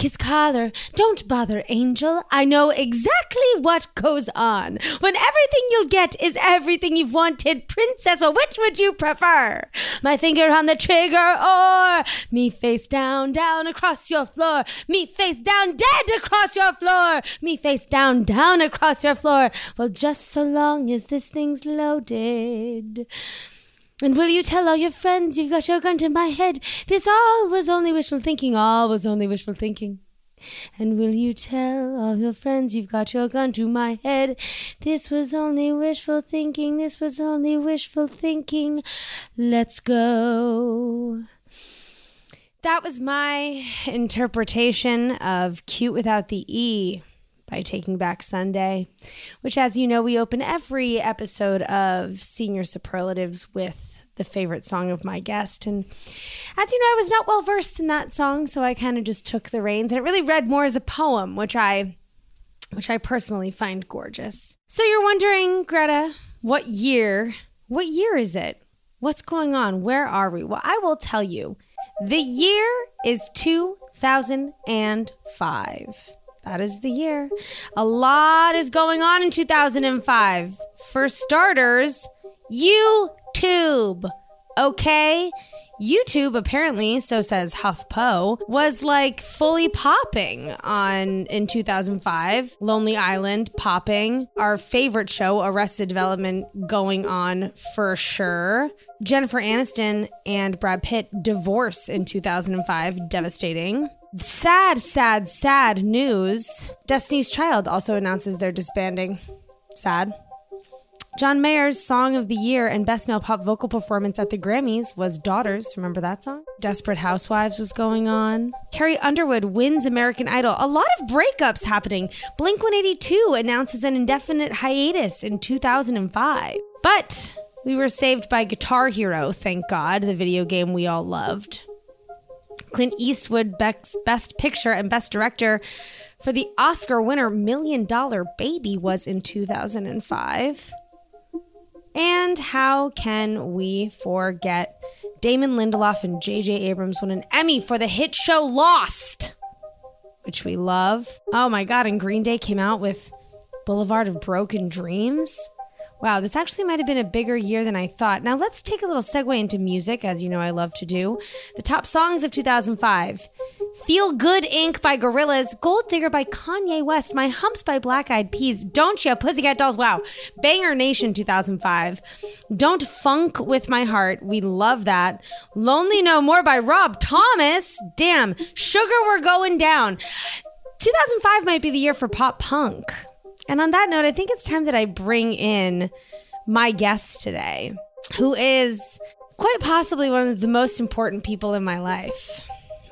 Kiss collar. Don't bother, Angel. I know exactly what goes on. When everything you'll get is everything you've wanted, Princess, well, which would you prefer? My finger on the trigger or me face down, down across your floor? Me face down, dead across your floor? Me face down, down across your floor? Well, just so long as this thing's loaded. And will you tell all your friends you've got your gun to my head? This all was only wishful thinking, all was only wishful thinking. And will you tell all your friends you've got your gun to my head? This was only wishful thinking, this was only wishful thinking. Let's go. That was my interpretation of Cute Without the E by Taking Back Sunday, which, as you know, we open every episode of Senior Superlatives with the favorite song of my guest. And as you know, I was not well versed in that song, so I kind of just took the reins. And it really read more as a poem, which I which I personally find gorgeous. So you're wondering, Greta, what year? What year is it? What's going on? Where are we? Well, I will tell you. The year is 2005. That is the year. A lot is going on in 2005. For starters, YouTube. Okay? YouTube apparently, so says HuffPo, was like fully popping on in 2005. Lonely Island popping. Our favorite show, Arrested Development, going on for sure. Jennifer Aniston and Brad Pitt divorce in 2005, devastating. Sad, sad, sad news. Destiny's Child also announces they're disbanding. Sad. John Mayer's Song of the Year and Best Male Pop Vocal Performance at the Grammys was Daughters. Remember that song? Desperate Housewives was going on. Carrie Underwood wins American Idol. A lot of breakups happening. Blink 182 announces an indefinite hiatus in 2005. But we were saved by Guitar Hero, thank God, the video game we all loved. Clint Eastwood Beck's Best Picture and Best Director for the Oscar winner Million Dollar Baby was in 2005. And how can we forget Damon Lindelof and J.J. Abrams won an Emmy for the hit show Lost, which we love. Oh my God, and Green Day came out with Boulevard of Broken Dreams. Wow, this actually might have been a bigger year than I thought. Now let's take a little segue into music, as you know I love to do. The top songs of 2005 Feel Good Inc. by Gorillaz, Gold Digger by Kanye West, My Humps by Black Eyed Peas, Don't Ya, Pussycat Dolls, wow, Banger Nation 2005, Don't Phunk With My Heart, we love that, Lonely No More by Rob Thomas, damn, Sugar We're Going Down. 2005 might be the year for pop punk. And on that note, I think it's time that I bring in my guest today, who is quite possibly one of the most important people in my life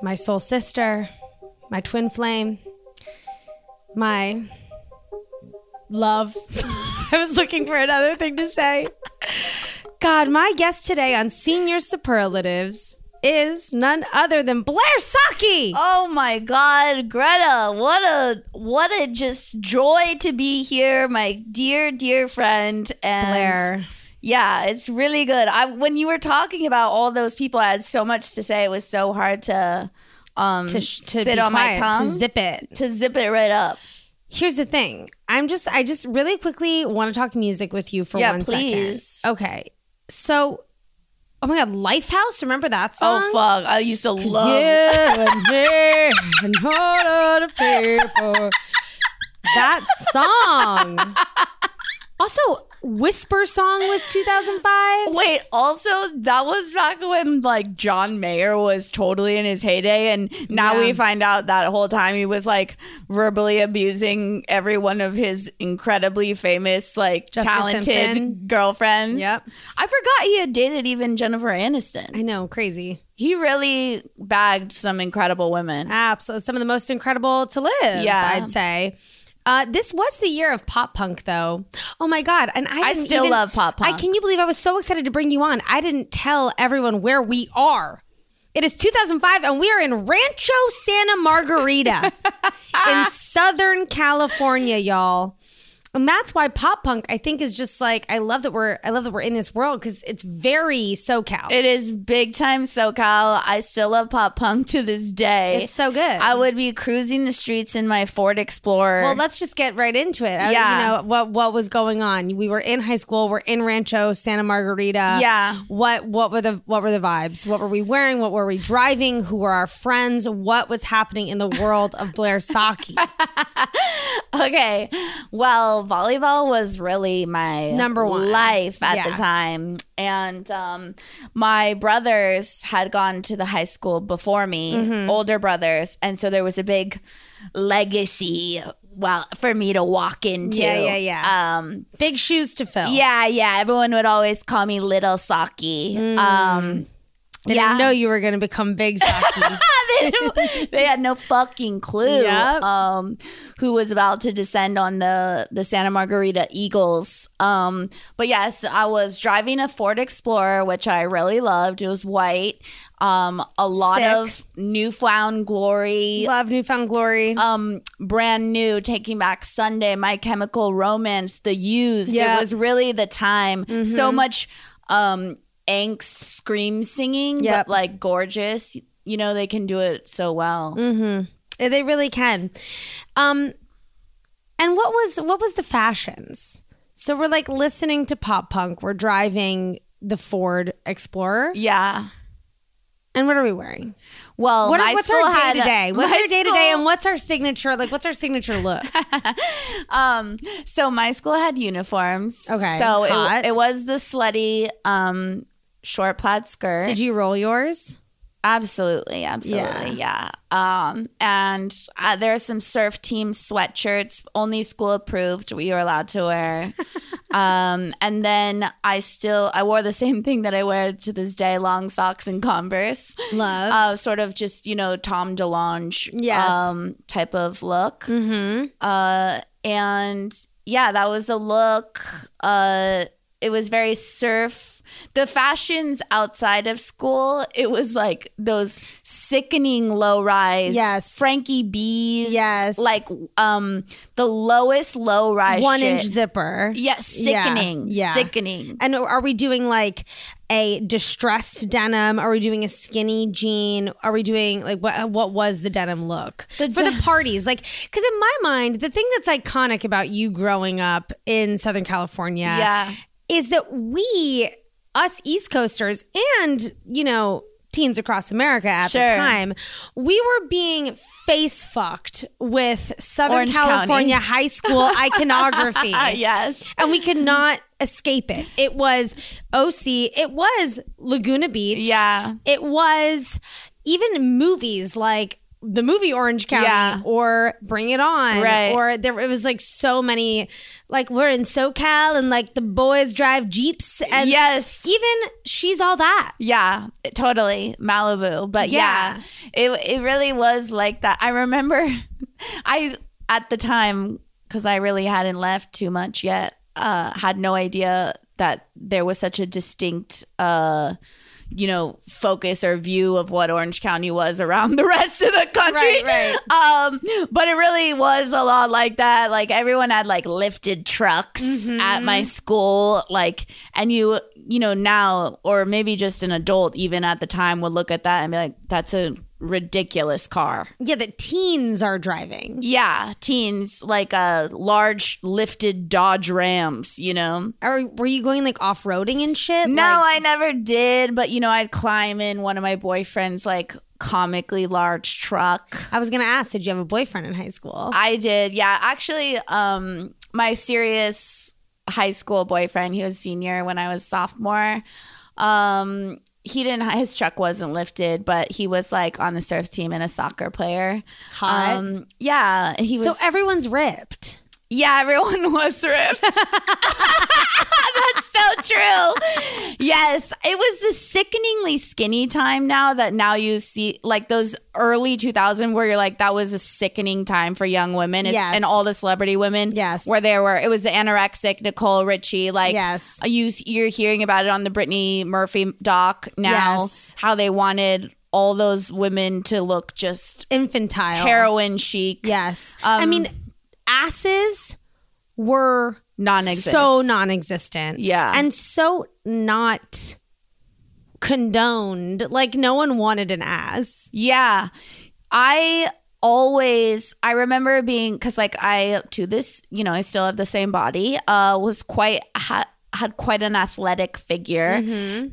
my soul sister, my twin flame, my love. I was looking for another thing to say. God, my guest today on Senior Superlatives is none other than Blair Socci. Oh my god, Greta, what a what a just joy to be here, my dear dear friend and Blair. Yeah, it's really good. I when you were talking about all those people I had so much to say. It was so hard to um To, sh- to sit on quiet, my tongue to zip it. to zip it right up. Here's the thing. I'm just I just really quickly want to talk music with you for Yeah, one second. please. Okay. So Oh my god, Lifehouse, remember that song? Oh fuck, I used to love You and me and all of people. That song. Also, Whisper Song was 2005. Wait, also that was back when like John Mayer was totally in his heyday, and now Yeah. we find out that whole time he was like verbally abusing every one of his incredibly famous, like Jessica talented Simpson. girlfriends. Yep. I forgot he had dated even Jennifer Aniston. I know, crazy. He really bagged some incredible women. Absolutely. Some of the most incredible to live, Yeah. I'd say. Uh, this was the year of pop punk, though. Oh my god! And I, I still even- love pop punk. I can you believe I was so excited to bring you on? I didn't tell everyone where we are. It is 2005, and we are in Rancho Santa Margarita in Southern California, y'all. And that's why pop punk, I think, is just like I love that we're I love that we're in this world because it's very SoCal. It is big time SoCal. I still love pop punk to this day. it's so good. I would be cruising the streets in my Ford Explorer. Well, let's just get right into it. Yeah. you know what what was going on. We were in high school. We're in Rancho Santa Margarita. Yeah. What what were the what were the vibes? What were we wearing? What were we driving? Who were our friends? What was happening in the world of Blair Socci? Okay. Well, volleyball was really my Number one. life at Yeah. the time. And um, my brothers had gone to the high school before me, Mm-hmm. older brothers. And so there was a big legacy well for me to walk into. Yeah, yeah, yeah. Um Big shoes to fill. yeah, yeah. Everyone would always call me little Socci. Um They yeah. didn't know you were going to become Big they, they had no fucking clue Yep. um, who was about to descend on the the Santa Margarita Eagles. Um, but yes, I was driving a Ford Explorer, which I really loved. It was white. Um, a lot Sick. of newfound glory. Love New Found Glory. Um, brand new, Taking Back Sunday, My Chemical Romance, The Used. Yep. It was really the time. Mm-hmm. So much um, angst, scream singing, Yep. but like gorgeous. You know, they can do it so well. Uh, They really can. Um, and what was what was the fashions? So we're like listening to pop punk. We're driving the Ford Explorer, Yeah. and what are we wearing? Well, What are, what's our day to day? What's our day to day, and what's our signature? Like, what's our signature look? Um, so my school had uniforms. Okay, So it, it was the slutty um short plaid skirt. Did you roll yours? Absolutely, absolutely, yeah. Um, and uh, there are some surf team sweatshirts, only school approved. We were allowed to wear. um, and then I still I wore the same thing that I wear to this day: long socks and Converse. Love. Uh, sort of just you know Tom DeLonge, Yes. um, type of look. mm-hmm. Uh, and yeah, that was a look. Uh, it was very surf. The fashions outside of school, it was like those sickening low rise. Yes. Frankie B's. Yes. Like um the lowest low rise. One shit. inch zipper. Yes, Yeah, sickening. yeah. Sickening. And are we doing like a distressed denim? Are we doing a skinny jean? Are we doing like what? What was the denim look The for the parties? Like, because in my mind, the thing that's iconic about you growing up in Southern California, Yeah. Is that we, us East Coasters, and you know. Teens across America at the time, we were being face fucked with Southern Orange County. California high school iconography yes. and we could not escape it. It was OC, it was Laguna Beach. Yeah. It was even movies like the movie Orange County Yeah. or Bring It On. Right. Or there it was like so many like we're in SoCal and like the boys drive Jeeps and Yes. even she's all that. Yeah, totally Malibu. But yeah, Yeah. it it really was like that. I remember, I at the time because I really hadn't left too much yet. Uh, had no idea that there was such a distinct. Uh, you know, focus or view of what Orange County was around the rest of the country. Right, Um, but it really was a lot like that. Like everyone had like lifted trucks Mm-hmm. at my school, like, and you, you know, now or maybe just an adult, even at the time, would look at that and be like, "That's a ridiculous car." Yeah, that teens are driving. Yeah, teens like a large lifted Dodge Rams, you know. Or were you going like off roading and shit? No, Like- I never did, but you know, I'd climb in one of my boyfriend's like comically large truck. I was gonna ask, did you have a boyfriend in high school? I did. Yeah, actually, um, my serious high school boyfriend. He was senior when I was sophomore. Um, he didn't. His truck wasn't lifted, but he was like on the surf team and a soccer player. Hot. Um, yeah, he was. so everyone's ripped. Yeah, everyone was ripped. That's so true. Yes, it was the sickeningly skinny time now that now you see like those early 2000 where you're like that was a sickening time for young women Yes. and all the celebrity women. Yes. Where there were it was the anorexic Nicole Richie like Yes. you you're hearing about it on the Brittany Murphy doc now Yes. how they wanted all those women to look just Infantile. heroin chic. Yes. I Um, mean, asses were Non-exist. so non-existent. Yeah. and so not condoned. Like no one wanted an ass. Yeah. I always I remember being cuz like I to this, you know, I still have the same body. Uh was quite ha- had quite an athletic figure.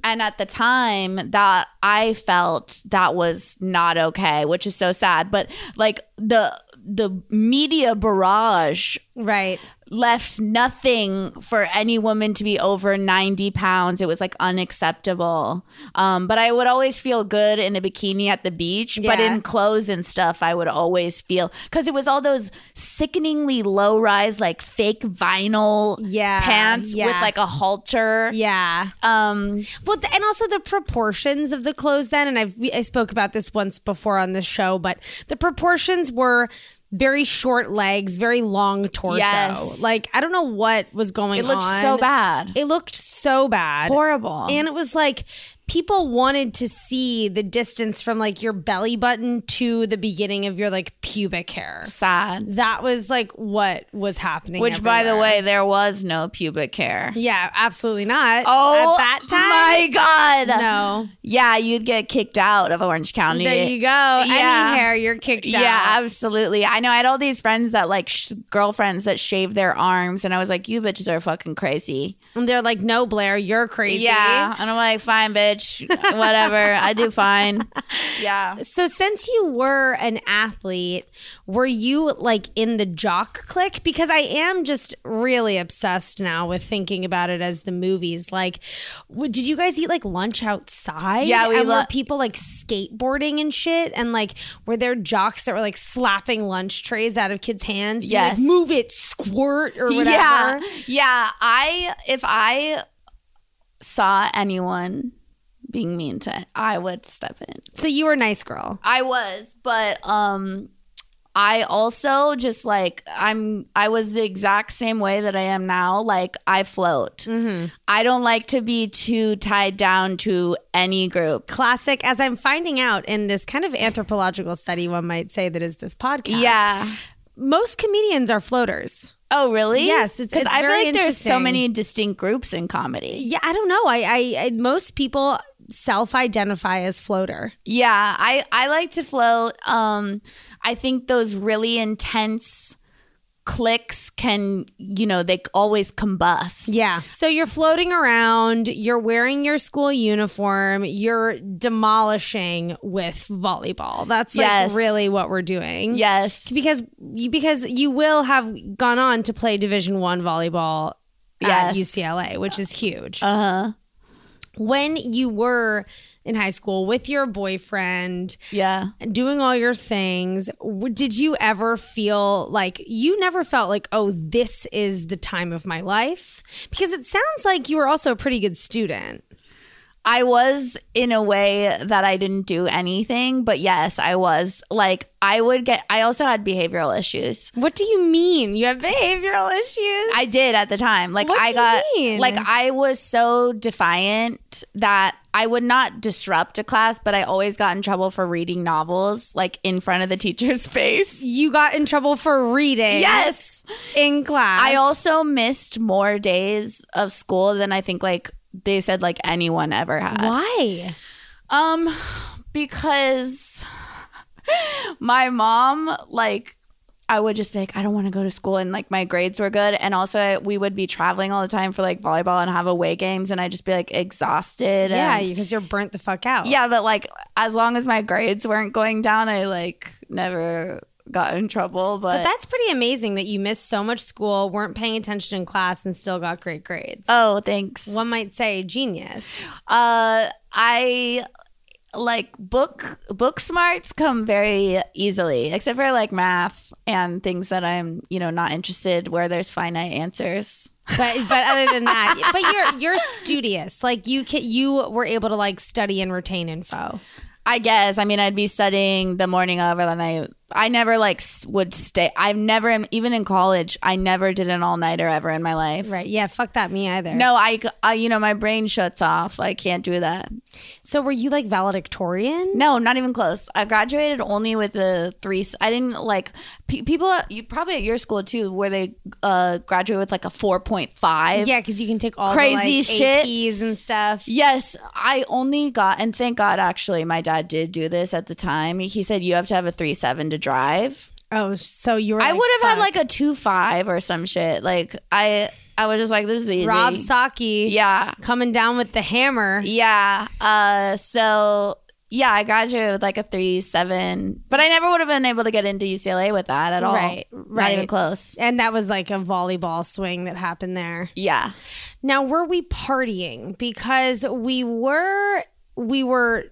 And at the time that I felt that was not okay, which is so sad, but like the the media barrage Right. left nothing for any woman to be over 90 pounds. It was like unacceptable. Um, but I would always feel good in a bikini at the beach. But in clothes and stuff, I would always feel because it was all those sickeningly low rise, like fake vinyl Yeah, pants yeah. with like a halter. Yeah. Um, Well, and also the proportions of the clothes then, and I've, I spoke about this once before on the show, but the proportions were very short legs, very long torso. Yes. Like, I don't know what was going on. it on. looked so bad. It looked so bad. Horrible. And it was like people wanted to see the distance from like your belly button to the beginning of your like pubic hair. sad. That was like what was happening. Which, by the way, there was no pubic hair. yeah, absolutely not. Oh, at that time, my God. no. Yeah, you'd get kicked out of Orange County. There you go. Yeah. Any hair, you're kicked out. Yeah, absolutely. I know. I had all these friends that like sh- girlfriends that shave their arms, and I was like, "You bitches are fucking crazy." And they're like, no, Blair, you're crazy. Yeah, and I'm like, "Fine, bitch, whatever. I do fine." Yeah. So since you were an athlete, were you like in the jock clique? Because I am just really obsessed now with thinking about it as the movies. Like, w- did you guys eat like lunch outside? Yeah, we and were people like skateboarding and shit, and like were there jocks that were like slapping lunch trays out of kids' hands? Yes. like, move it, squirt or whatever. Yeah, yeah. I if I saw anyone being mean to I would step in. So you were a nice girl. I was, but um I also just like I'm I was the exact same way that I am now. Like I float. I don't like to be too tied down to any group. classic as i'm finding out in this kind of anthropological study one might say that is this podcast Yeah. most comedians are floaters Oh, really? Yes, it's- because I feel like there's so many distinct groups in comedy. yeah i don't know i i, I most people self-identify as floater Yeah, I I like to float. Um, I think those really intense clicks can, you know, they always combust. yeah so you're floating around you're wearing your school uniform you're demolishing with volleyball that's like Yes. really what we're doing Yes. because you because you will have gone on to play division one volleyball at ucla which is huge Uh huh. When you were in high school with your boyfriend Yeah. doing all your things did you ever feel like you never felt like oh this is the time of my life because it sounds like you were also a pretty good student I was in a way that I didn't do anything, but yes, I was. Like I would get I also had behavioral issues. what do you mean you have behavioral issues I did at the time. Like What I got mean? like I was so defiant that I would not disrupt a class, but I always got in trouble for reading novels like in front of the teacher's face. you got in trouble for reading Yes. in class I also missed more days of school than I think like they said like anyone ever had. why Um, because my mom, like, I would just be like, I don't want to go to school, and like my grades were good, and also I, we would be traveling all the time for like volleyball and have away games, and I'd just be like exhausted. yeah because you're burnt the fuck out yeah, but like as long as my grades weren't going down, I like never got in trouble. But, But that's pretty amazing that you missed so much school, weren't paying attention in class, and still got great grades. oh, thanks. One might say genius. Uh, I like book book smarts come very easily, except for like math and things that I'm you know not interested where there's finite answers. But but other than that, but you're you're studious. Like you can you were able to like study and retain info. I guess. I mean, I'd be studying the morning of, or then I, I never like would stay. I've never, even in college, I never did an all nighter ever in my life. Right. Yeah, fuck that me either. No, I, I, you know, my brain shuts off. I can't do that. So were you like valedictorian? No, not even close. I graduated only with a three. I didn't like pe- people. You probably at your school too, where they uh, graduate with like a four point five. Yeah, because you can take all Crazy the, like, shit. APs and stuff. Yes, I only got, and thank God, actually, my dad did do this at the time. He said you have to have a three seven to drive. Oh, so you were. I like, would have had like a two five or some shit. Like I, I was just like, this is easy. Rob Socci. Yeah, coming down with the hammer. yeah. Uh, so yeah, I graduated with like a three seven, but I never would have been able to get into UCLA with that at all. Right, Not even right. close. And that was like a volleyball swing that happened there. Yeah. Now, were we partying? Because we were, we were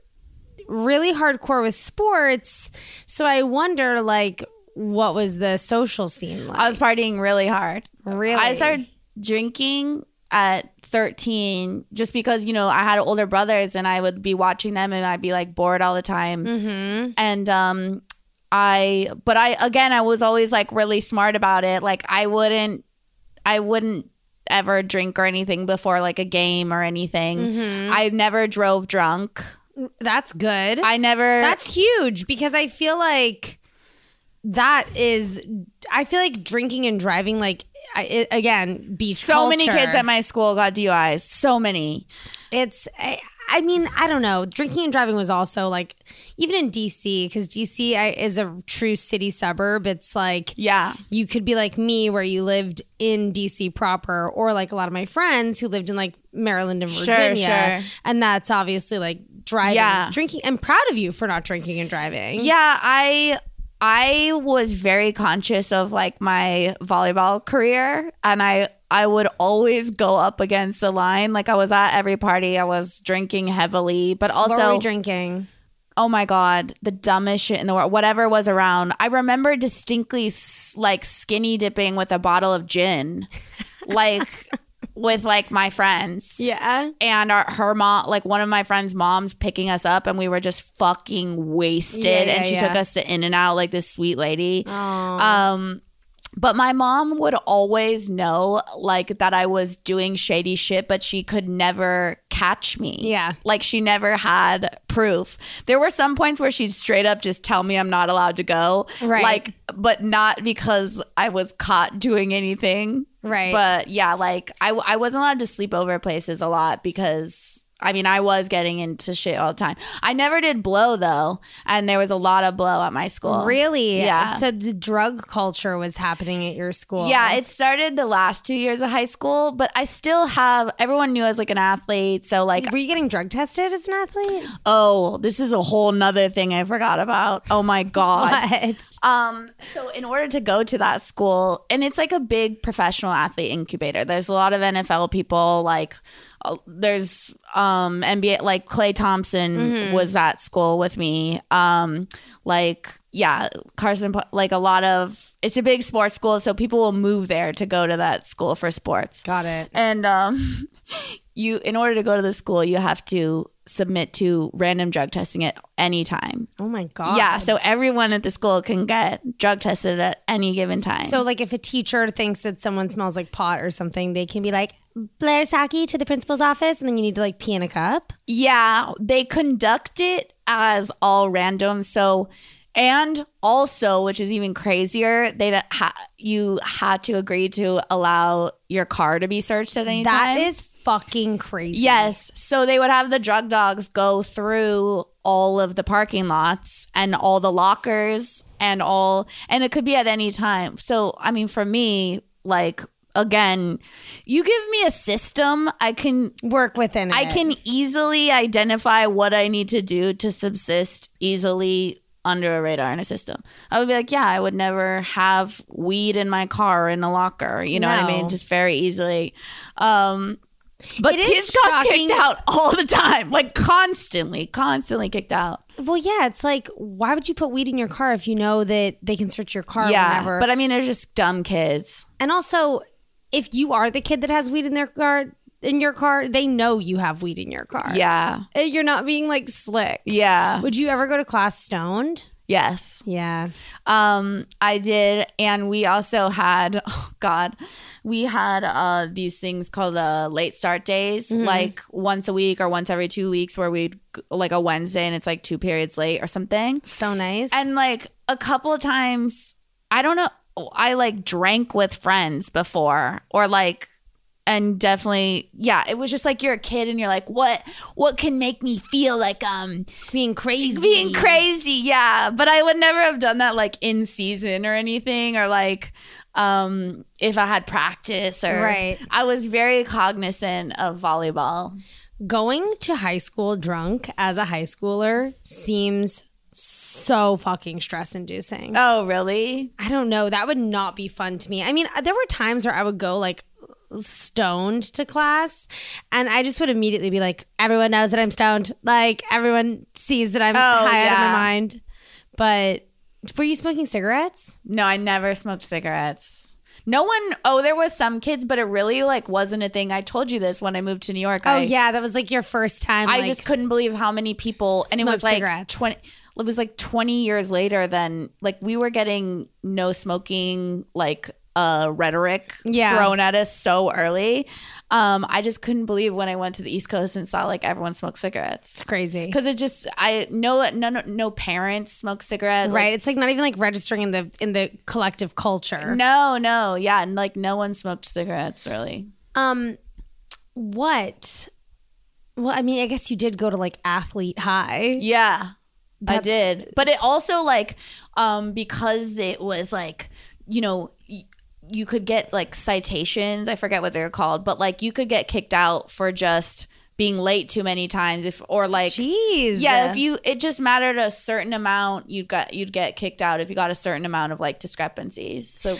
really hardcore with sports. So I wonder, like, what was the social scene like? I was partying really hard. really? I started drinking at 13 just because, you know, I had older brothers and I would be watching them and I'd be like bored all the time. Mm-hmm. And, um, I, but I, again, I was always like really smart about it. Like I wouldn't, I wouldn't ever drink or anything before like a game or anything. Mm-hmm. I never drove drunk. That's good. I never, That's huge because I feel like that is, I feel like drinking and driving, like, I, it, again, beach so many kids at my school got DUIs. So many. it's I, I mean i don't know drinking and driving was also like even in dc because dc I, is a true city suburb it's like Yeah. you could be like me where you lived in dc proper or like a lot of my friends who lived in like maryland and Sure, virginia sure. and that's obviously like driving Yeah. drinking i'm proud of you for not drinking and driving Yeah, I I was very conscious of like my volleyball career and I I would always go up against the line. Like I was at every party, I was drinking heavily, but also drinking oh my god, the dumbest shit in the world. Whatever was around. I remember distinctly like skinny dipping with a bottle of gin. like with like my friends yeah and our, her mom like one of my friends moms picking us up and we were just fucking wasted Yeah, yeah, and she yeah. took us to in and out like this sweet lady oh. um but my mom would always know like that i was doing shady shit but she could never catch me Yeah. like she never had proof there were some points where she'd straight up just tell me i'm not allowed to go Right. like but not because i was caught doing anything right. But yeah, like I, I wasn't allowed to sleep over places a lot because I mean I was getting into shit all the time. I never did blow though, and there was a lot of blow at my school. really Yeah. so the drug culture was happening at your school Yeah, it started the last two years of high school, but I still have everyone knew I was like an athlete. So like were you getting drug tested as an athlete oh, this is a whole nother thing I forgot about. Oh my God. What? Um, so in order to go to that school, and it's like a big professional athlete incubator. There's a lot of NFL people, like there's um NBA, like Klay Thompson was at school with me. Um, like yeah, Carson, like a lot of it's a big sports school, so people will move there to go to that school for sports. Got it. And um, you, in order to go to the school, you have to submit to random drug testing at any time. Oh my god. Yeah, so everyone at the school can get drug tested at any given time. So like if a teacher thinks that someone smells like pot or something, they can be like Blair Socci to the principal's office, and then you need to like pee in a cup. yeah, they conduct it as all random. So and also, which is even crazier, they ha- you had to agree to allow your car to be searched at any That time. is fucking crazy. Yes. So they would have the drug dogs go through all of the parking lots and all the lockers and all, and it could be at any time. So, I mean, for me, like, again, you give me a system, I can. Work within it. I can easily identify what I need to do to subsist easily under a radar in a system. I would be like, yeah, I would never have weed in my car in a locker. You know what I mean? Just very easily. Um, but It kids got shocking- kicked out all the time, like constantly, constantly kicked out. Well, yeah, it's like, why would you put weed in your car if you know that they can search your car yeah, whenever? but I mean, they're just dumb kids. and also, if you are the kid that has weed in their car, in your car, they know you have weed in your car. Yeah, You're not being like slick. yeah, Would you ever go to class stoned? yes. Yeah. Um, I did, and we also had, oh God, we had uh these things called uh late start days, like once a week or once every two weeks, where we'd like a Wednesday and it's like two periods late or something. So nice. And like a couple of times, I don't know, I like drank with friends before, or like. And definitely, yeah, it was just like you're a kid and you're like, what, what can make me feel like um being crazy. being crazy yeah but i would never have done that like in season or anything or like um if i had practice or Right. i was very cognizant of volleyball Going to high school drunk as a high schooler seems so fucking stress inducing. oh really I don't know. That would not be fun to me. I mean, there were times where I would go like stoned to class and I just would immediately be like, everyone knows that I'm stoned. Like everyone sees that I'm Oh, high out of my mind. But were you smoking cigarettes? no i never smoked cigarettes no one oh there was some kids but it really like wasn't a thing i told you this when i moved to new york Oh I, yeah, that was like your first time. I like- just couldn't believe how many people, and it was Smoked like cigarettes. twenty. It was like twenty years later. than like we were getting no smoking, like uh, rhetoric Yeah. thrown at us so early. Um, I just couldn't believe when I went to the East Coast and saw like everyone smoke cigarettes It's crazy. because it just I know none no parents smoke cigarettes. right. it's like not even like registering in the in the collective culture. no, no, yeah, and like no one smoked cigarettes really. Um, what? Well, I mean, I guess you did go to like athlete high. Yeah, I did. But it also like um because it was like, you know, you could get like citations, I forget what they're called, but like you could get kicked out for just being late too many times if or like Jeez. yeah, if you it just mattered a certain amount, you'd got you'd get kicked out if you got a certain amount of like discrepancies. So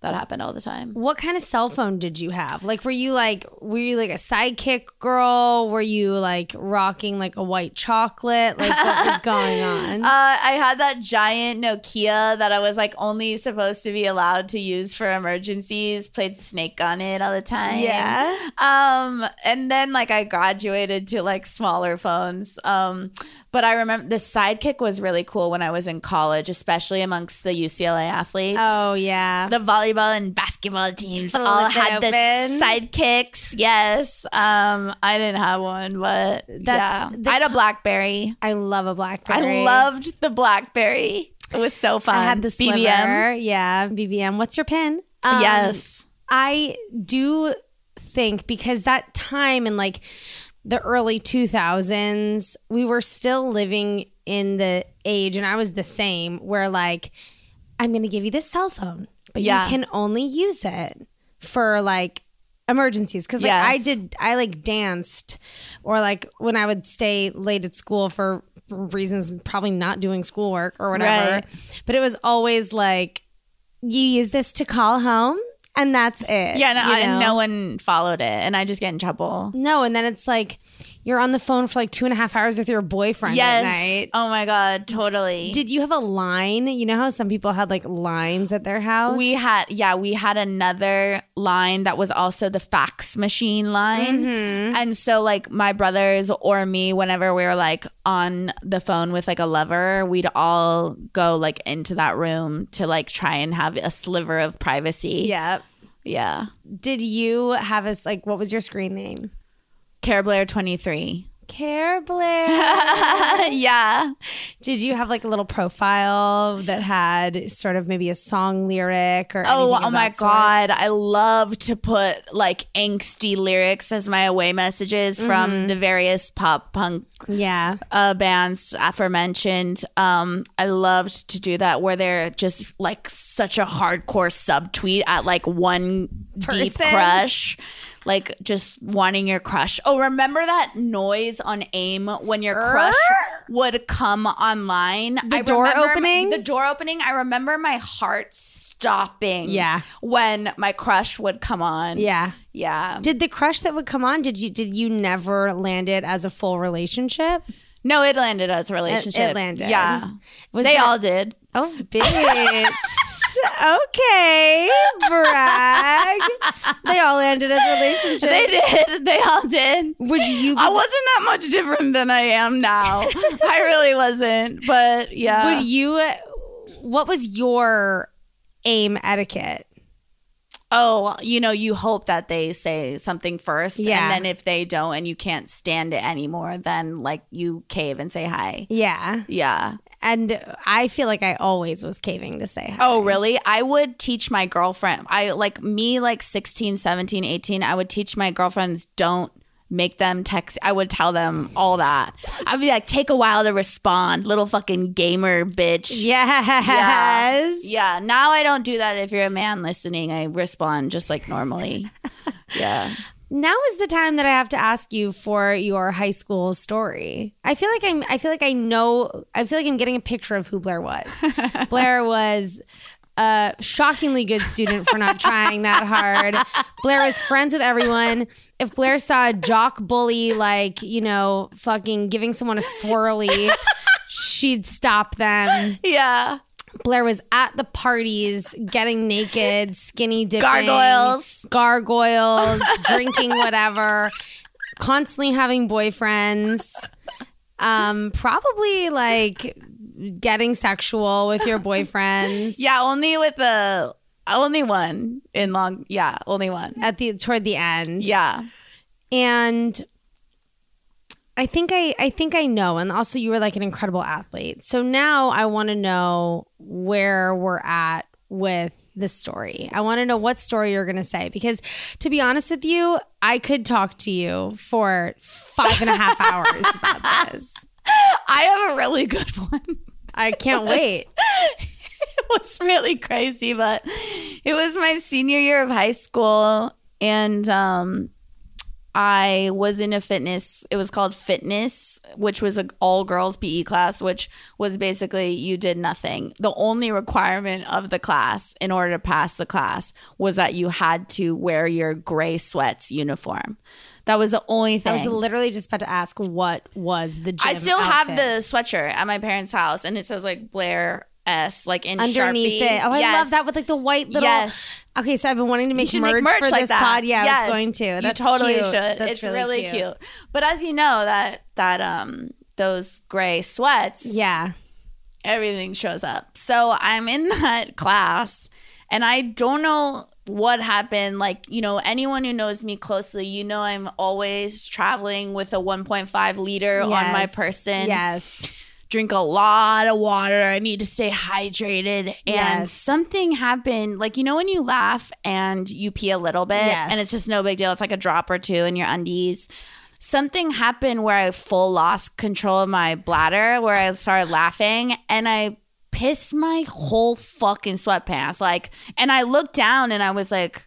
that happened all the time. What kind of cell phone did you have? Like, were you like, were you like a sidekick girl? Were you like rocking like a white chocolate? Like, what was going on? Uh, I had that giant Nokia that I was like only supposed to be allowed to use for emergencies. Played Snake on it all the time. Yeah. Um, and then like I graduated to like smaller phones. Um, but I remember the Sidekick was really cool when I was in college, especially amongst the UCLA athletes. oh yeah. The volleyball and basketball teams Flip all had the sidekicks. Yes. Um, I didn't have one, but That's- yeah. the- I had a BlackBerry. I love a BlackBerry. I loved the BlackBerry. It was so fun. I had the sliver. BBM. Yeah, BBM. What's your pin? Um, yes. I do think because that time and like the early 2000s, we were still living in the age, and I was the same, where like, I'm going to give you this cell phone, but Yeah. you can only use it for like emergencies. Cause like Yes. I did, I like danced or like when I would stay late at school for reasons, probably not doing schoolwork or whatever. Right. But it was always like, you use this to call home and that's it. Yeah, no, you I, know? no one followed it, and I just get in trouble. No, and then it's like you're on the phone for like two and a half hours with your boyfriend Yes. at night. Oh my god, totally. Did you have a line? You know how some people had like lines at their house? we had yeah, we had another line that was also the fax machine line. Mm-hmm. And so like my brothers or me whenever we were like on the phone with like a lover, we'd all go like into that room to like try and have a sliver of privacy. yeah. Yeah. Did you have a like what was your screen name? Care Blair 23. Care Blair. yeah. Did you have like a little profile that had sort of maybe a song lyric or Oh, oh my sort? god, I love to put like angsty lyrics as my away messages Mm-hmm. from the various pop punk Yeah. uh, bands aforementioned. Um, I loved to do that where they're just like such a hardcore subtweet at like one deep crush. Like just wanting your crush. Oh, remember that noise on AIM when your crush would come online? The door remember opening? The door opening. I remember my heart stopping. Yeah. When my crush would come on. Yeah. Yeah. Did the crush that would come on? Did you did you never land it as a full relationship? No, it landed as a relationship. it landed. Yeah. Was they that- all did. Oh, bitch. okay, brag. They all ended as relationships. They did. They all did. Would you? I wasn't that much different than I am now. I really wasn't. But yeah. Would you? What was your aim etiquette? oh, you know, you hope that they say something first. Yeah. And then if they don't and you can't stand it anymore, then like you cave and say hi. Yeah, Yeah. And I feel like I always was caving to say hi. Oh, really? I would teach my girlfriend. I like me like 16, 17, 18, I would teach my girlfriends don't make them text. I would tell them all that. I'd be like, take a while to respond, little fucking gamer bitch. Yes. Yeah. Now I don't do that if you're a man listening. I respond just like normally. yeah. Now is the time that I have to ask you for your high school story. I feel like I'm I feel like I know I feel like I'm getting a picture of who Blair was. Blair was a shockingly good student for not trying that hard. Blair was friends with everyone. If Blair saw a jock bully like, you know, fucking giving someone a swirly, she'd stop them. Yeah. Blair was at the parties, getting naked, skinny dipping, Gargoyles. gargoyles, drinking whatever, constantly having boyfriends. Um, probably like getting sexual with your boyfriends. Yeah. Only with the, only one in long. Yeah. Only one. At the toward the end. Yeah. And I think I I think I know and also you were like an incredible athlete. So now I want to know where we're at with the story. I want to know what story you're going to say because to be honest with you, I could talk to you for five and a half hours about this. I have a really good one. I can't wait. it was really crazy, but it was my senior year of high school, and um, I was in a fitness. It was called fitness, which was an all girls PE class, which was basically you did nothing. The only requirement of the class in order to pass the class was that you had to wear your gray sweats uniform. That was the only thing. I was literally just about to ask what was the gym I still have the sweatshirt at my parents' house, and it says like Blair S, like in underneath Sharpie. it. Oh, I Yes. love that with like the white little. Yes. Okay, so I've been wanting to make merch, make merch for like this that. pod. Yeah, I Yes. was going to. That's you totally cute. should. That's it's really, cute. But as you know, that that um those gray sweats, Yeah. everything shows up. So I'm in that class, and I don't know what happened. Like you know, anyone who knows me closely, you know, I'm always traveling with a 1.5 liter on my person. Yes. Drink a lot of water. I need to stay hydrated. And Yes. something happened, like you know when you laugh and you pee a little bit Yes. and it's just no big deal. It's like a drop or two in your undies. Something happened where I full lost control of my bladder, where I started laughing and I pissed my whole fucking sweatpants. Like, and I looked down and I was like,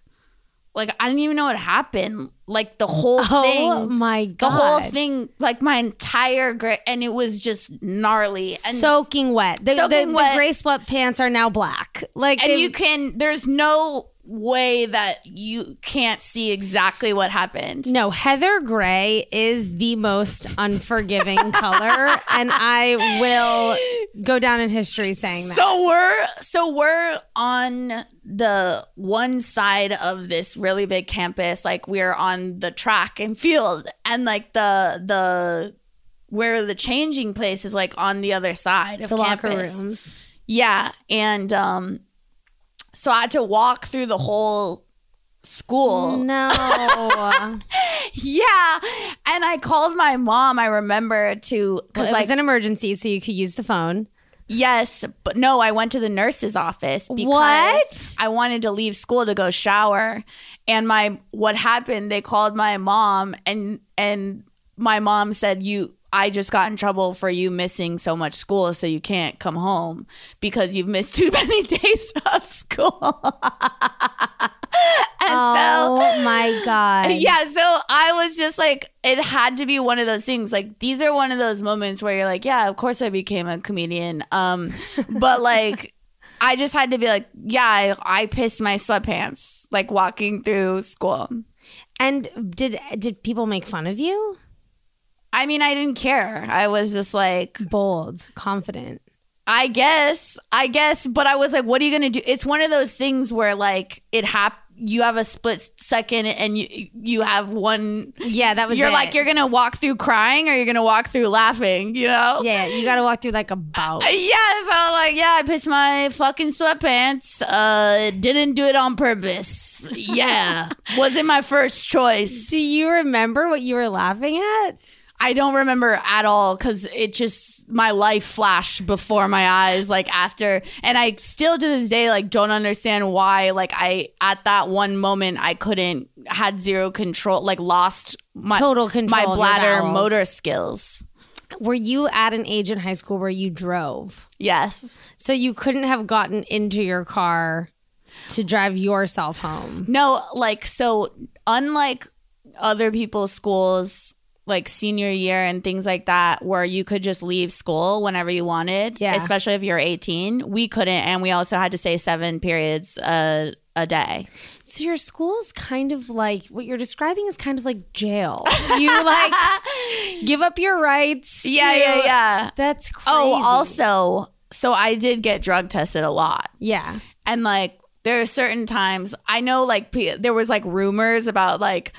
like I didn't even know what happened. Like the whole Oh thing my the whole thing, like my entire gray, and it was just gnarly. And soaking wet. The, Soaking the, wet. the gray sweatpants are now black. Like and they- you can. There's no way that you can't see exactly what happened. no, heather gray is the most unforgiving color, and I will go down in history saying that. So we're so we're on the one side of this really big campus, like we're on the track and field, and like the the where the changing place is like on the other side of the locker rooms. Yeah, and um, so I had to walk through the whole school. No. Yeah, and I called my mom. I remember to Because because it like was an emergency, so you could use the phone. yes, but no, I went to the nurse's office because What? I wanted to leave school to go shower, and my what happened? They called my mom, and and my mom said you. I just got in trouble for you missing so much school, so you can't come home because you've missed too many days of school. and oh so my god. yeah, so I was just like, it had to be one of those things. Like these are one of those moments where you're like, yeah, of course I became a comedian. Um, but like, I just had to be like, yeah, I, I pissed my sweatpants like walking through school. And did did people make fun of you? I mean, I didn't care. I was just like, Bold, confident. I guess, I guess, but I was like, what are you gonna do? It's one of those things where like it hap- You have a split second, and you you have one. Yeah, that was You're it. like you're gonna walk through crying, or you're gonna walk through laughing. You know? Yeah, you got to walk through like a bout. Yeah, so like, yeah, I pissed my fucking sweatpants. Uh, didn't do it on purpose. Yeah, wasn't my first choice. Do you remember what you were laughing at? I don't remember at all because it just my life flashed before my eyes. Like after, and I still to this day like don't understand why. Like I at that one moment I couldn't had zero control. Like lost my Total control my bladder motor skills. Were you at an age in high school where you drove? Yes. So you couldn't have gotten into your car to drive yourself home. No, like so unlike other people's schools like senior year and things like that where you could just leave school whenever you wanted, Yeah. especially if you're 18. We couldn't and we also had to stay 7 periods a a day. So your school is kind of like what you're describing is kind of like jail. You like give up your rights. Yeah, yeah, yeah. That's oh, crazy. Oh, also, so I did get drug tested a lot. yeah. and like there are certain times i know like there was like rumors about like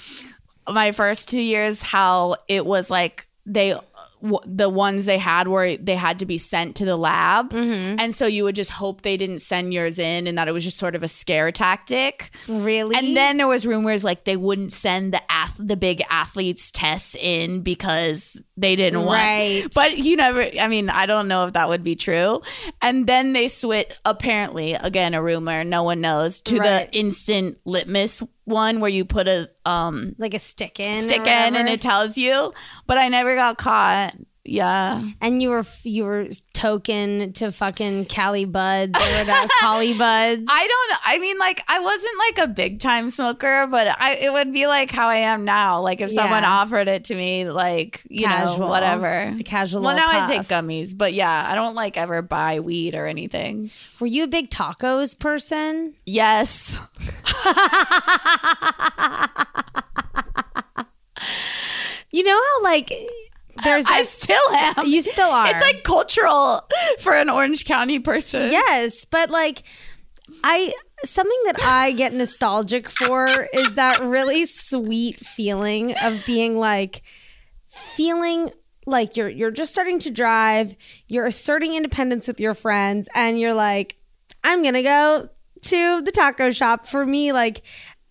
my first two years how it was like they w- the ones they had were they had to be sent to the lab mm-hmm. and so you would just hope they didn't send yours in and that it was just sort of a scare tactic Really? and then there was rumors like they wouldn't send the ath- the big athletes tests in because they didn't want. Right. But you never. I mean, I don't know if that would be true. And then they switch. Apparently, again, a rumor. No one knows to Right. the instant litmus one where you put a um like a stick in. stick in and it tells you. But I never got caught. Yeah. and you were you were token to fucking Cali Buds or whatever, Collie Buds. I don't. I mean, like, I wasn't like a big time smoker, but I it would be like how I am now. Like, if someone offered it to me, like you Casual. know, whatever. Casual Well, now little I take gummies, but yeah, I don't like ever buy weed or anything. Were you a big tacos person? Yes, You know how like there's I still am. You still are. It's like cultural for an Orange County person. yes, but like I something that I get nostalgic for is that really sweet feeling of being like feeling like you're you're just starting to drive, you're asserting independence with your friends and you're like I'm going to go to the taco shop for me like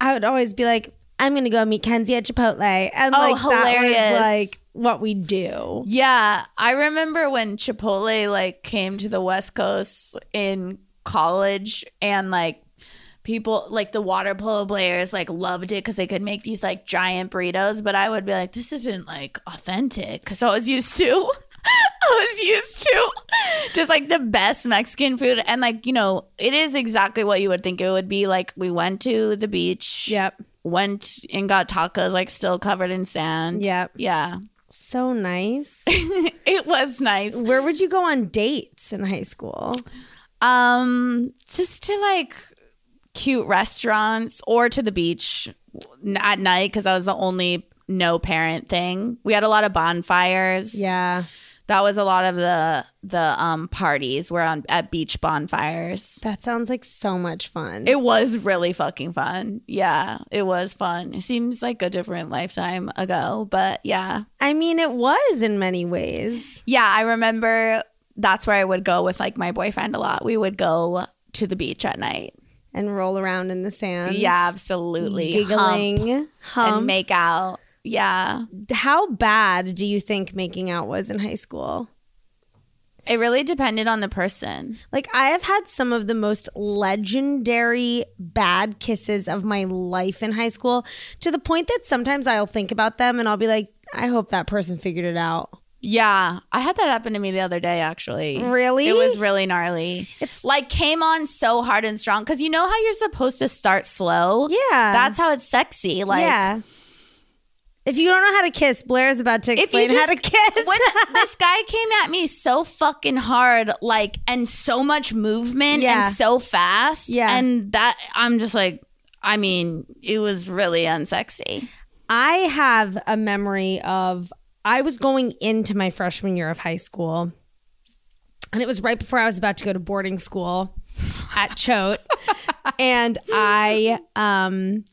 I would always be like I'm going to go meet Kenzie at Chipotle and Oh, like that hilarious. was like what we do. Yeah, I remember when Chipotle like came to the West Coast in college and like people like the water polo players like loved it because they could make these like giant burritos, but I would be like, this isn't like authentic. because I was used to I was used to just like the best Mexican food. And like, you know, it is exactly what you would think it would be. Like we went to the beach. Yep. Went and got tacos like still covered in sand. Yep. Yeah. So nice. It was nice. Where would you go on dates in high school? Um, just to like cute restaurants or to the beach at night because I was the only no parent thing. We had a lot of bonfires. Yeah. That was a lot of the the um parties were on at beach bonfires. That sounds like so much fun. It was really fucking fun. Yeah, it was fun. It seems like a different lifetime ago, but yeah. I mean, it was in many ways. Yeah, I remember that's where I would go with like my boyfriend a lot. We would go to the beach at night. And roll around in the sand. Yeah, absolutely. Hump Giggling. Hump. and make out. Yeah. How bad do you think making out was in high school? It really depended on the person. Like, I have had some of the most legendary bad kisses of my life in high school to the point that sometimes I'll think about them and I'll be like, I hope that person figured it out. Yeah, I had that happen to me the other day. Actually, Really? it was really gnarly. It's- like came on so hard and strong because you know how you're supposed to start slow. Yeah. that's how it's sexy. Like, yeah. If you don't know how to kiss, Blair's about to explain how to kiss. when this guy came at me so fucking hard, like, and so much movement Yeah. and so fast, Yeah. and that I'm just like, I mean, it was really unsexy. I have a memory of I was going into my freshman year of high school, and it was right before I was about to go to boarding school at Choate, and I um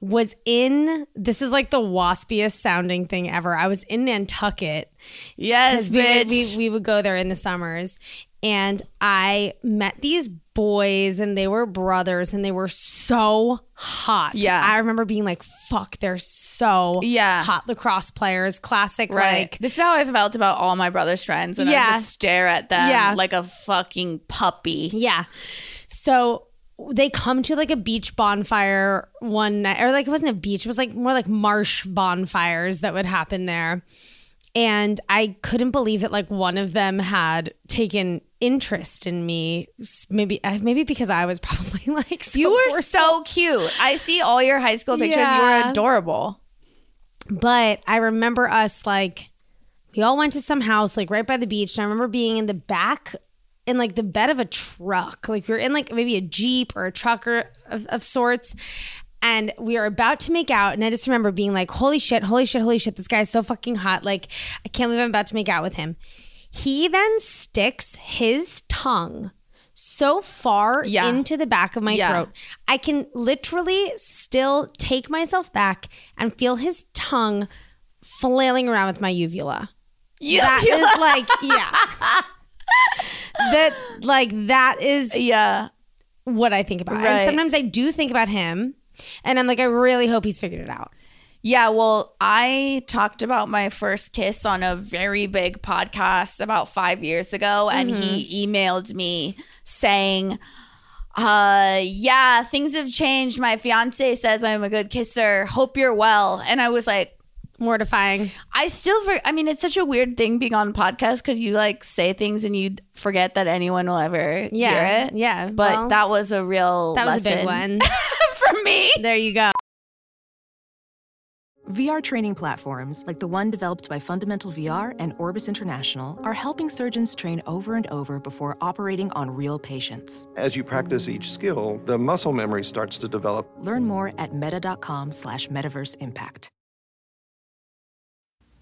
was in this is like the waspiest sounding thing ever. I was in Nantucket Yes, we, bitch. we, we would go there in the summers and i met these boys and they were brothers and they were so hot Yeah. i remember being like fuck they're so Yeah. hot lacrosse players classic Right. like this is how I felt about all my brother's friends, and I just stare at them Yeah. like a fucking puppy. yeah so they come to like a beach bonfire one night or like it wasn't a beach it was like more like marsh bonfires that would happen there and i couldn't believe that like one of them had taken interest in me maybe uh, maybe because i was probably like so You were forceful. so cute. I see all your high school pictures. You Yeah. were adorable. but i remember us like we all went to some house like right by the beach and i remember being in the back in like the bed of a truck. Like we were in like maybe a jeep or a truck or of, of sorts and we are about to make out and i just remember being like holy shit holy shit holy shit this guy's so fucking hot. Like i can't believe i'm about to make out with him. He then sticks his tongue so far Yeah. into the back of my Yeah. throat i can literally still take myself back and feel his tongue flailing around with my uvula. That is like yeah that like that is yeah. what i think about Right. and sometimes i do think about him and i'm like i really hope he's figured it out Yeah, well, I talked about my first kiss on a very big podcast about five years ago, and he emailed me saying, uh, yeah, things have changed. My fiance says I'm a good kisser. Hope you're well. And I was like, mortifying I still, for- I mean, it's such a weird thing being on podcast because you like say things and you forget that anyone will ever yeah hear it. yeah But well, that was a real that was a big one for me. there you go VR training platforms, like the one developed by Fundamental VR and Orbis International, are helping surgeons train over and over before operating on real patients. As you practice each skill, the muscle memory starts to develop. Learn more at meta.com slash metaverse impact.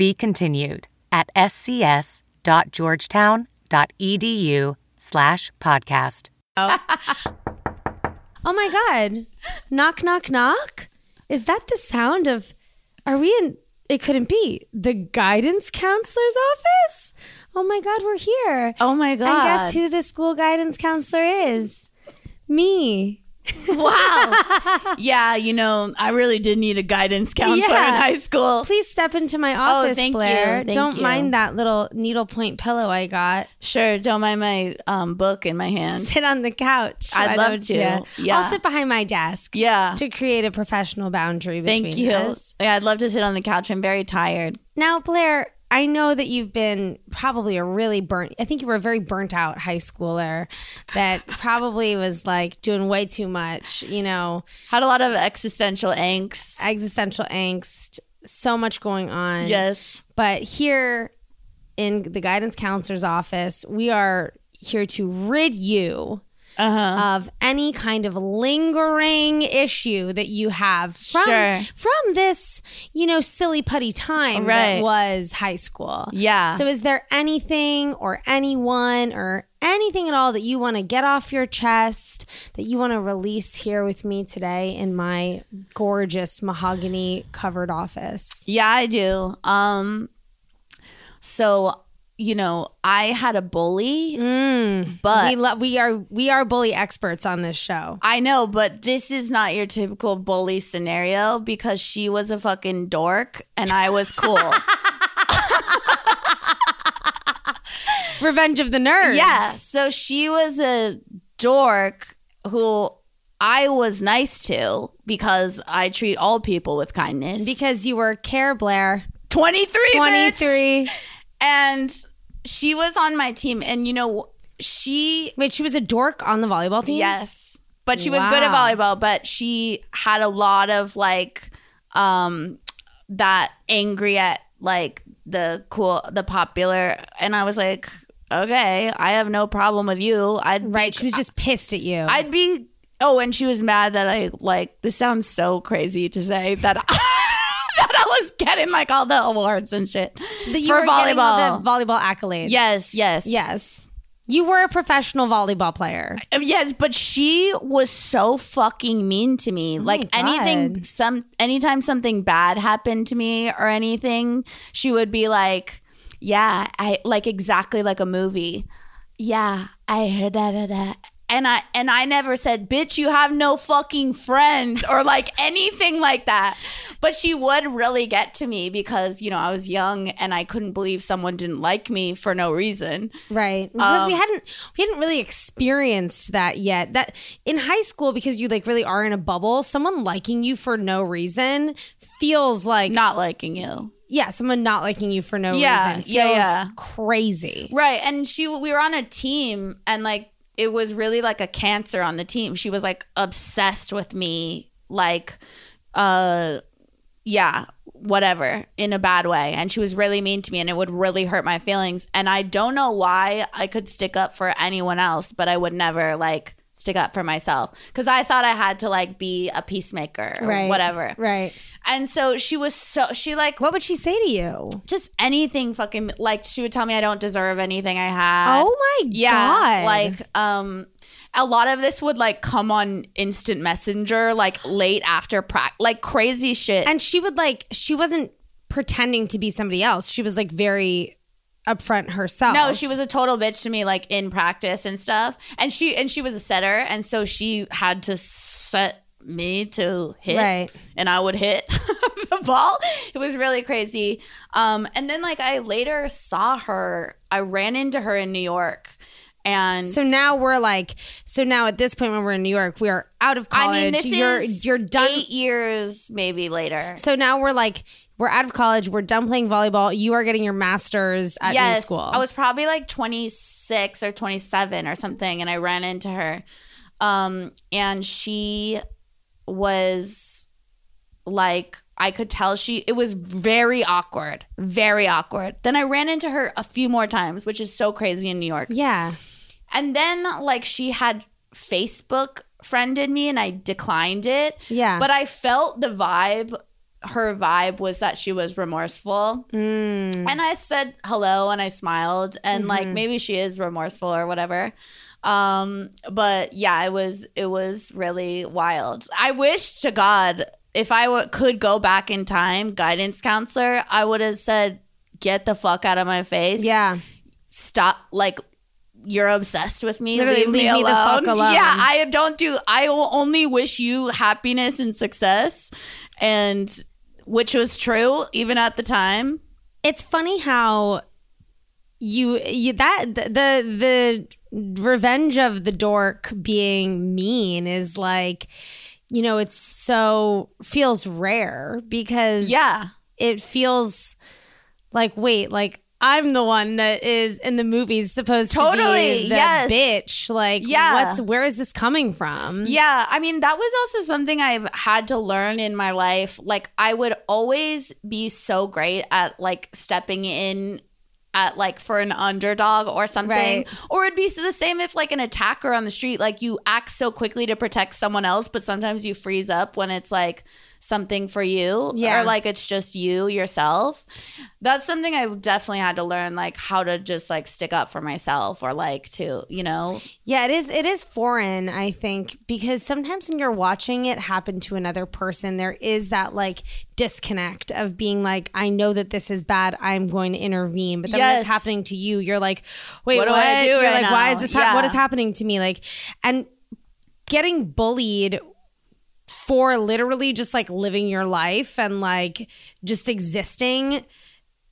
Be continued at scs.georgetown.edu slash podcast. oh my god. Knock knock knock. Is that the sound of are we in it couldn't be the guidance counselor's office? Oh my god we're here. Oh my God. and guess who the school guidance counselor is? Me Wow. yeah, you know, I really did need a guidance counselor Yeah. in high school. please step into my office Oh, thank you. blair Thank don't you. mind that little needlepoint pillow i got Sure, don't mind my um, book in my hand. sit on the couch I'd love to. ya? Yeah. i'll sit behind my desk Yeah. to create a professional boundary between Thank you. us. Yeah, I'd love to sit on the couch. I'm very tired. Now, Blair, I know that you've been probably a really burnt. I think you were a very burnt out high schooler that probably was like doing way too much. You know, Had a lot of existential angst. existential angst, so much going on. yes. But here in the guidance counselor's office, we are here to rid you Uh-huh. of any kind of lingering issue that you have from Sure. from this, you know, silly putty time Right. that was high school. Yeah. So is there anything or anyone or anything at all that you want to get off your chest that you want to release here with me today in my gorgeous mahogany covered office? Yeah, I do. Um so you know, I had a bully, Mm. but we lo- we are we are bully experts on this show. I know, but this is not your typical bully scenario because she was a fucking dork and I was cool. Revenge of the Nerds. yeah. So she was a dork who I was nice to because I treat all people with kindness. Because you were Care Blair, 23 bitch. 23. And she was on my team and you know she Wait, she was a dork on the volleyball team? Yes. But she was good at volleyball, but she had a lot of like um that angry at like the cool the popular and I was like, okay, I have no problem with you. I'd Right. be, She was just pissed at you. I'd be oh, and she was mad that I like this sounds so crazy to say that that I was getting like all the awards and shit you for were getting all volleyball. the volleyball accolades. yes, yes. Yes. You were a professional volleyball player. Um, Yes, but she was so fucking mean to me. like Oh my anything some anytime something bad happened to me or anything, she would be like, "Yeah, I like exactly like a movie. Yeah, I heard that. And I and I never said, "Bitch, you have no fucking friends" or like anything like that. But she would really get to me because, you know, I was young and I couldn't believe someone didn't like me for no reason. Right. Because Um, we hadn't we hadn't really experienced that yet. That in high school because you like really are in a bubble, someone liking you for no reason feels like Not liking you. yeah, someone not liking you for no Yeah, reason feels yeah, yeah. crazy. Right. And she we were on a team and like it was really like a cancer on the team. She was like obsessed with me like uh yeah, whatever, in a bad way. And she was really mean to me and it would really hurt my feelings. And I don't know why I could stick up for anyone else, but I would never like stick up for myself cuz I thought I had to like be a peacemaker or Right. whatever. Right. And so she was so she like What would she say to you? just anything fucking like she would tell me I don't deserve anything I had. Oh my yeah, god. like um a lot of this would like come on instant messenger like late after practice like crazy shit. and she would like she wasn't pretending to be somebody else. She was like very upfront herself. no, she was a total bitch to me like in practice and stuff. And she and she was a setter and so she had to set me to hit Right. and I would hit the ball. It was really crazy. Um and then like I later saw her I ran into her in New York and So now we're like, so now at this point when we're in New York, we are out of college. I mean, this you're is you're done. eight years maybe later. So now we're like, we're out of college. We're done playing volleyball. You are getting your master's at yes, school. I was probably like 26 or 27 or something, and I ran into her, um, and she was like. I could tell she it was very awkward, very awkward. Then I ran into her a few more times, which is so crazy in New York. yeah. And then like she had Facebook friended me and I declined it. Yeah. But I felt the vibe. Her vibe was that she was remorseful. Mm. And I said hello and I smiled and like Mm-hmm. maybe she is remorseful or whatever. Um but yeah, it was it was really wild. I wish to God if I w- could go back in time, guidance counselor, I would have said get the fuck out of my face Yeah. stop like you're obsessed with me Literally, leave, me, leave me the alone. fuck alone. yeah i don't do i will only wish you happiness and success and which was true even at the time It's funny how you, you that the, the the revenge of the dork being mean is like, you know, it's so feels rare because yeah it feels like wait like i'm the one that is in the movies supposed to Totally, be the yes. bitch like Yeah. what's where is this coming from Yeah, I mean, that was also something I've had to learn in my life. Like, I would always be so great at like stepping in at like for an underdog or something. Right. Or it'd be the same if like an attacker on the street, like you act so quickly to protect someone else, but sometimes you freeze up when it's like something for you Yeah. or like it's just you yourself that's something i definitely had to learn like how to just like stick up for myself or like to you know Yeah, it is. It is foreign, I think, because sometimes when you're watching it happen to another person, there is that like disconnect of being like, I know that this is bad. I'm going to intervene, but then when it's happening to you, you're like, wait, What what? do I do you're right like, why is this? what Yeah. is happening to me? Like, and getting bullied for literally just like living your life and like just existing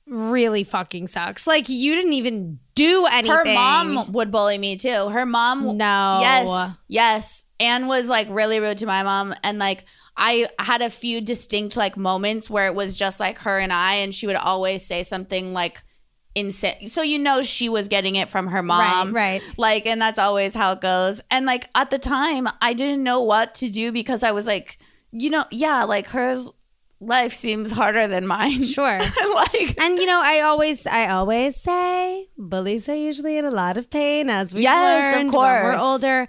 really fucking sucks. Like you didn't even do anything. her mom would bully me too her mom No. yes yes Anne was like really rude to my mom and like I had a few distinct like moments where it was just like her and I and she would always say something like insane so you know she was getting it from her mom right. right. like and that's always how it goes and like at the time I didn't know what to do because I was like you know yeah like hers life seems harder than mine Sure. like And you know, I always, I always say, bullies are usually in a lot of pain as we Yes, of learned when we're older.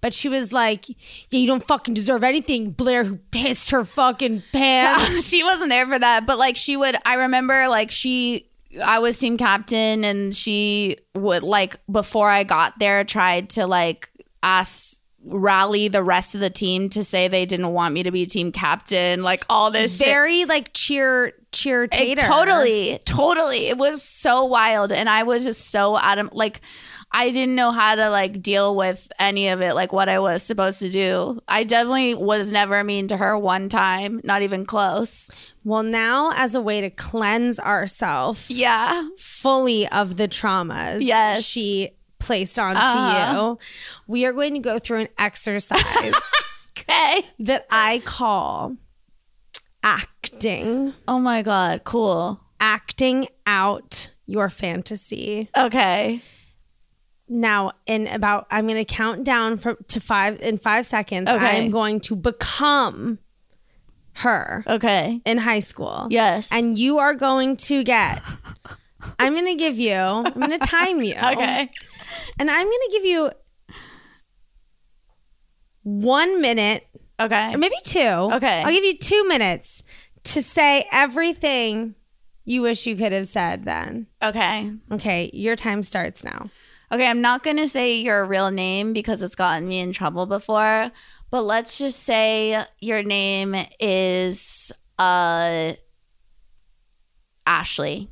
But she was like, "Yeah, you don't fucking deserve anything." Blair, who pissed her fucking pants. she wasn't there for that, but like she would. I remember like she. I was team captain, and she would like before I got there tried to like ask rally the rest of the team to say they didn't want me to be team captain. Like all this shit. Very like cheer, cheer It- tater. totally, totally. It was so wild, and I was just so adam like. I didn't know how to like deal with any of it, like what I was supposed to do. I definitely was never mean to her one time, not even close. Well, now as a way to cleanse ourselves Yeah. fully of the traumas, Yes. she placed onto Uh-huh. you, we are going to go through an exercise Okay. that I call acting. Oh my God. Cool. acting out your fantasy. Okay. Now, in about, I'm going to count down from to five in five seconds. Okay. I'm going to become her Okay. in high school. Yes. and you are going to get. I'm going to give you. I'm going to time you. okay. and I'm going to give you one minute Okay. maybe two. Okay. I'll give you two minutes to say everything you wish you could have said then. Okay. Okay, your time starts now. Okay. I'm not going to say your real name because it's gotten me in trouble before, but let's just say your name is uh Ashley.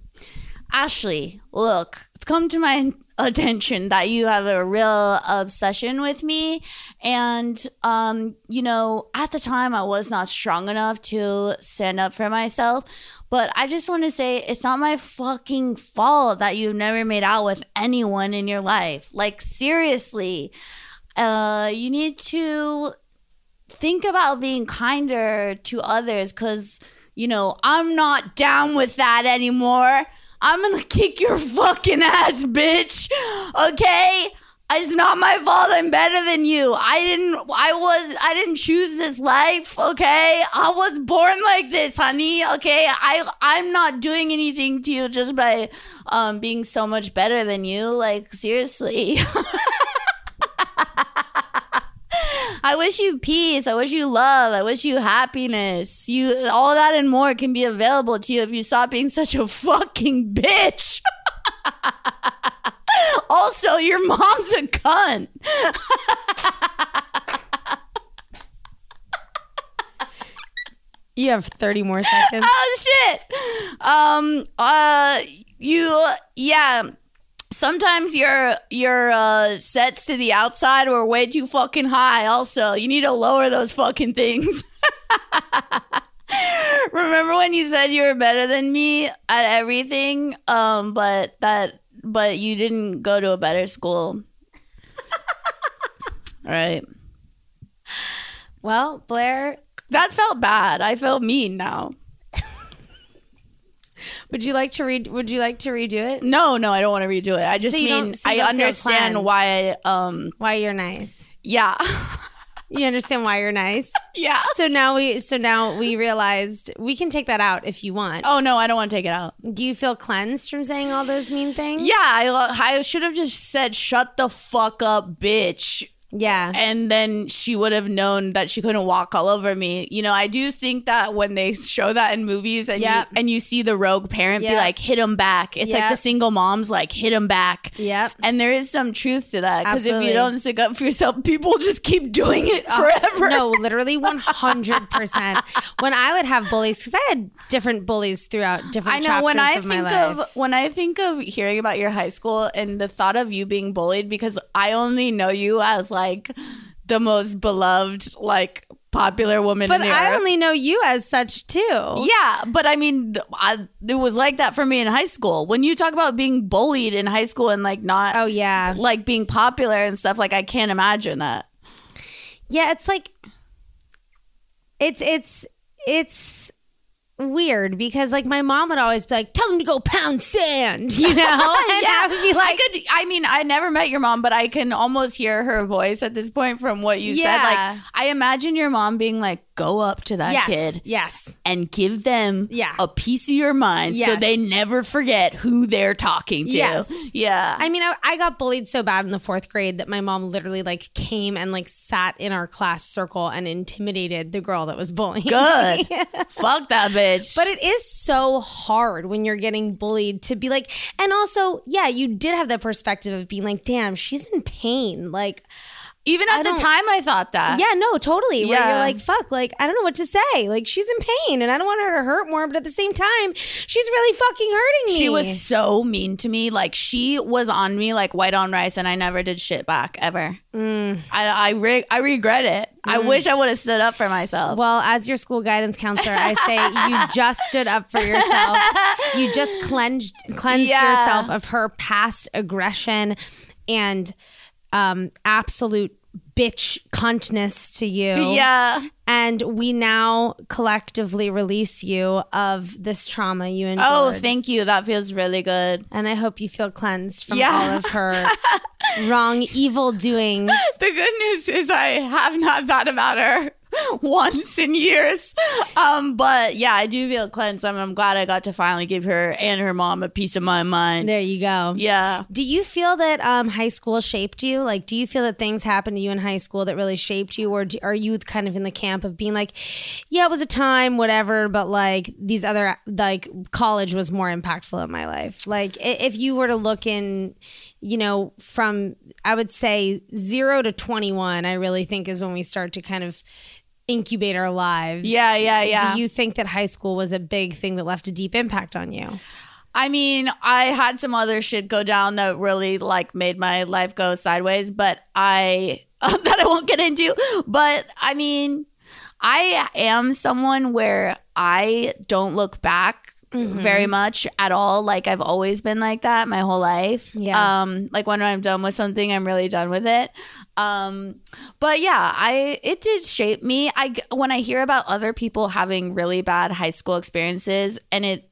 Ashley, look, it's come to my attention that you have a real obsession with me. And, um, you know, at the time I was not strong enough to stand up for myself. But I just want to say it's not my fucking fault that you've never made out with anyone in your life. Like, seriously, uh, you need to think about being kinder to others because you know i'm not down with that anymore i'm gonna kick your fucking ass bitch. Okay? It's not my fault i'm better than you. I didn't i was i didn't choose this life okay? I was born like this honey okay? I i'm not doing anything to you just by um being so much better than you. Like seriously I wish you peace. I wish you love. I wish you happiness. You all that and more can be available to you if you stop being such a fucking bitch. also, your mom's a cunt. You have 30 more seconds. oh shit. Um uh you yeah. Sometimes your your uh sets to the outside were way too fucking high also. You need to lower those fucking things. Remember when you said you were better than me at everything? Um but that but you didn't go to a better school. All right. Well, Blair, That felt bad. I felt mean now. Would you like to read would you like to redo it? No, no, I don't want to redo it. I just So mean so I understand why. Um, Why you're nice. yeah, You understand why you're nice? yeah. So now we so now we realized we can take that out if you want. Oh no, I don't want to take it out. Do you feel cleansed from saying all those mean things? Yeah, I, I should have just said "shut the fuck up, bitch." Yeah. and then she would have known that she couldn't walk all over me. You know, I do think that when they show that in movies and Yep. you and you see the rogue parent be like hit him back, it's like the single moms like hit him back. Yeah. And there is some truth to that because if you don't stick up for yourself, people just keep doing it uh, forever. No, literally 100%. when I would have bullies, because I had different bullies throughout different I know when I of my think life. of when I think of hearing about your high school and the thought of you being bullied because I only know you as like the most beloved like popular woman but in the I earth. only know you as such too. yeah, but I mean, I, it was like that for me in high school. When you talk about being bullied in high school and like not, Oh, yeah. like being popular and stuff, like I can't imagine that. Yeah, it's like it's it's it's weird because like my mom would always be like, "Tell them to go pound sand," you know, and I would be like, I could. I mean, I never met your mom, but I can almost hear her voice at this point from what you said. Like, I imagine your mom being like, "Go up to that "Yes, kid yes, and give them Yeah. a piece of your mind, so they never forget who they're talking to." Yes. Yeah. I mean, I, I got bullied so bad in the fourth grade that my mom literally like came and like sat in our class circle and intimidated the girl that was bullying. Good. Fuck that bitch. But it is so hard when you're getting bullied to be like, and also, yeah, you did have the perspective of being like, damn, she's in pain. Like, even at the time, I thought that. yeah, no, totally. Where Yeah. you're like, fuck, like, I don't know what to say. Like, she's in pain and I don't want her to hurt more, but at the same time, she's really fucking hurting me. She was so mean to me. Like she was on me like white on rice, and I never did shit back ever. Mm. I I, re- I regret it. I wish I would have stood up for myself. Well, as your school guidance counselor, I say you just stood up for yourself. You just cleansed cleansed Yeah. yourself of her past aggression and um, absolute bitch cuntness to you. yeah. And we now collectively release you of this trauma you endured. Oh, thank you. That feels really good. and I hope you feel cleansed from Yeah. all of her wrong, evil doings. The good news is I have not thought about her once in years. Um, but yeah, I do feel cleansed. I'm, I'm glad I got to finally give her and her mom a piece of my mind. There you go. Yeah. Do you feel that um, high school shaped you? Like, do you feel that things happened to you in high school that really shaped you, or do, are you kind of in the camp of being like, yeah, it was a time, whatever, but like these other like college was more impactful in my life. Like, if you were to look in, you know, from I would say zero to twenty one, I really think is when we start to kind of incubate our lives. Yeah, yeah, yeah. Do you think that high school was a big thing that left a deep impact on you? I mean, I had some other shit go down that really like made my life go sideways, but I um, that I won't get into. But I mean, I am someone where I don't look back very much at all. Like I've always been like that my whole life. Yeah. Um like when I'm done with something, I'm really done with it. Um but yeah, I it did shape me. I when I hear about other people having really bad high school experiences and it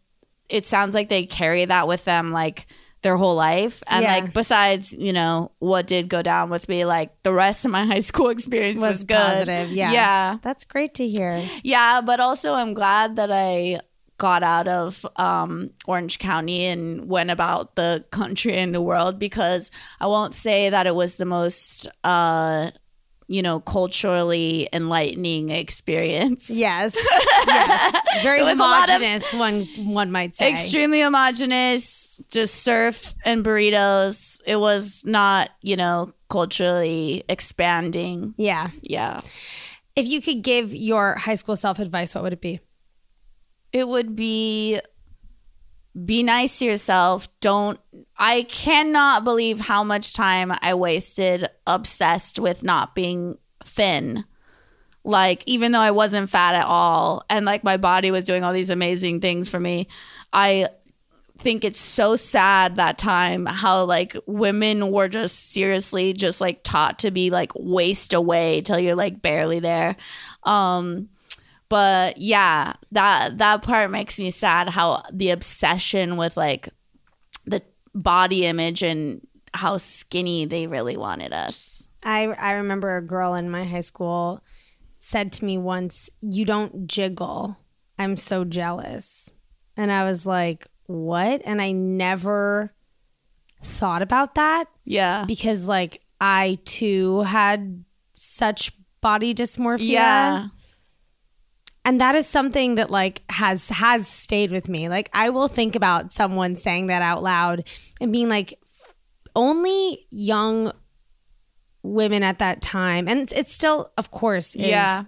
it sounds like they carry that with them like their whole life and Yeah. like besides you know what did go down with me like the rest of my high school experience was, Was good positive. Yeah. yeah That's great to hear. yeah but also i'm glad that i got out of um, orange county and went about the country and the world because i won't say that it was the most uh you know culturally enlightening experience Yes. yes. Very It was a lot of- homogenous, one one might say. extremely homogenous, just surf and burritos. It was not, you know, culturally expanding. yeah. Yeah. If you could give your high school self advice, what would it be? It would be be nice to yourself. Don't I cannot believe how much time I wasted obsessed with not being thin. Like even though I wasn't fat at all and like my body was doing all these amazing things for me, I think it's so sad that time how like women were just seriously just like taught to be like waist away till you're like barely there. Um but yeah, that that part makes me sad how the obsession with like the body image and how skinny they really wanted us. I I remember a girl in my high school said to me once, "You don't jiggle. I'm so jealous." And I was like, "What?" And I never thought about that Yeah. because like I too had such body dysmorphia. Yeah. And that is something that like has has stayed with me. Like I will think about someone saying that out loud and being like only young women at that time and it's, still of course Yeah.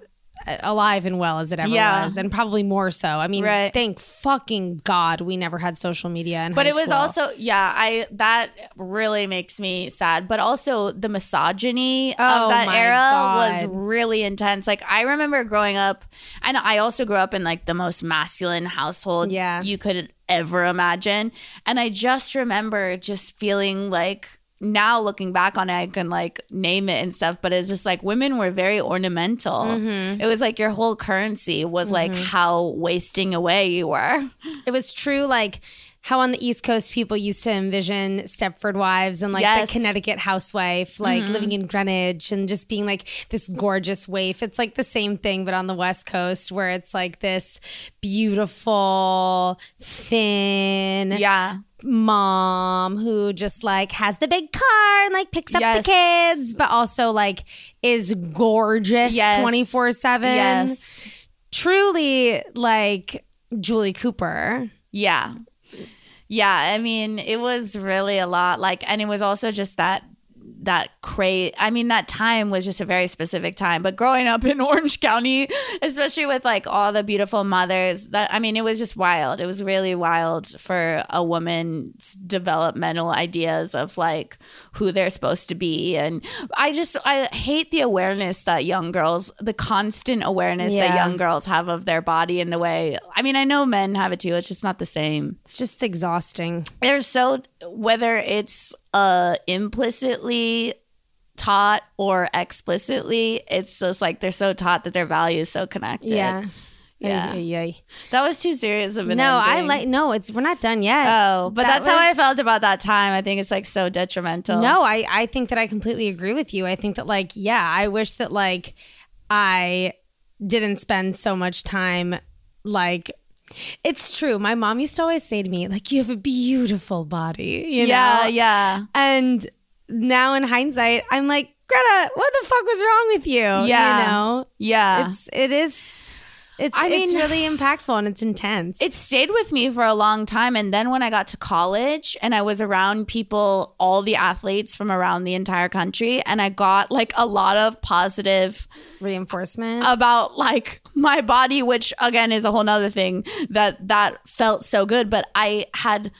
Alive and well as it ever Yeah. was and probably more so. I mean, Right. thank fucking God we never had social media in but it was school. also yeah i that really makes me sad but also the misogyny Oh of that era was really intense like i remember growing up and i also grew up in like the most masculine household Yeah. you could ever imagine and i just remember just feeling like now looking back on it, I can like name it and stuff, but it's just like women were very ornamental. Mm-hmm. It was like your whole currency was like how wasting away you were. it was true like how on the East Coast people used to envision Stepford wives and like Yes. the Connecticut housewife, like mm-hmm. living in Greenwich and just being like this gorgeous waif. It's like the same thing, but on the West Coast where it's like this beautiful, thin Yeah. mom who just like has the big car and like picks up Yes. the kids, but also like is gorgeous Yes. 24 7. Yes. Truly like Julie Cooper. Yeah. Yeah, I mean, it was really a lot like and it was also just that that craze. I mean, that time was just a very specific time. But growing up in Orange County, especially with like all the beautiful mothers, that I mean, it was just wild. It was really wild for a woman's developmental ideas of like who they're supposed to be. And I just I hate the awareness that young girls, the constant awareness that young girls have of their body and the way. I mean, I know men have it too. It's just not the same It's just exhausting. they're so whether it's uh implicitly taught or explicitly it's just like they're so taught that their value is so connected Yeah. Yeah. Ay, ay, ay. that was too serious of an No, I like no, it's we're not done yet. oh but That that's how i felt about that time i think it's like so detrimental No, I I think that I completely agree with you. I think that like yeah, I wish that like I didn't spend so much time like it's true. My mom used to always say to me like you have a beautiful body, you yeah know? yeah And now in hindsight, I'm like, Greta, what the fuck was wrong with you? Yeah. You know? yeah It's it is it's I it's mean- really impactful and it's intense. it stayed with me for a long time and then when i got to college and i was around people all the athletes from around the entire country and i got like a lot of positive reinforcement. about like my body which again is a whole nother thing that that felt so good but i had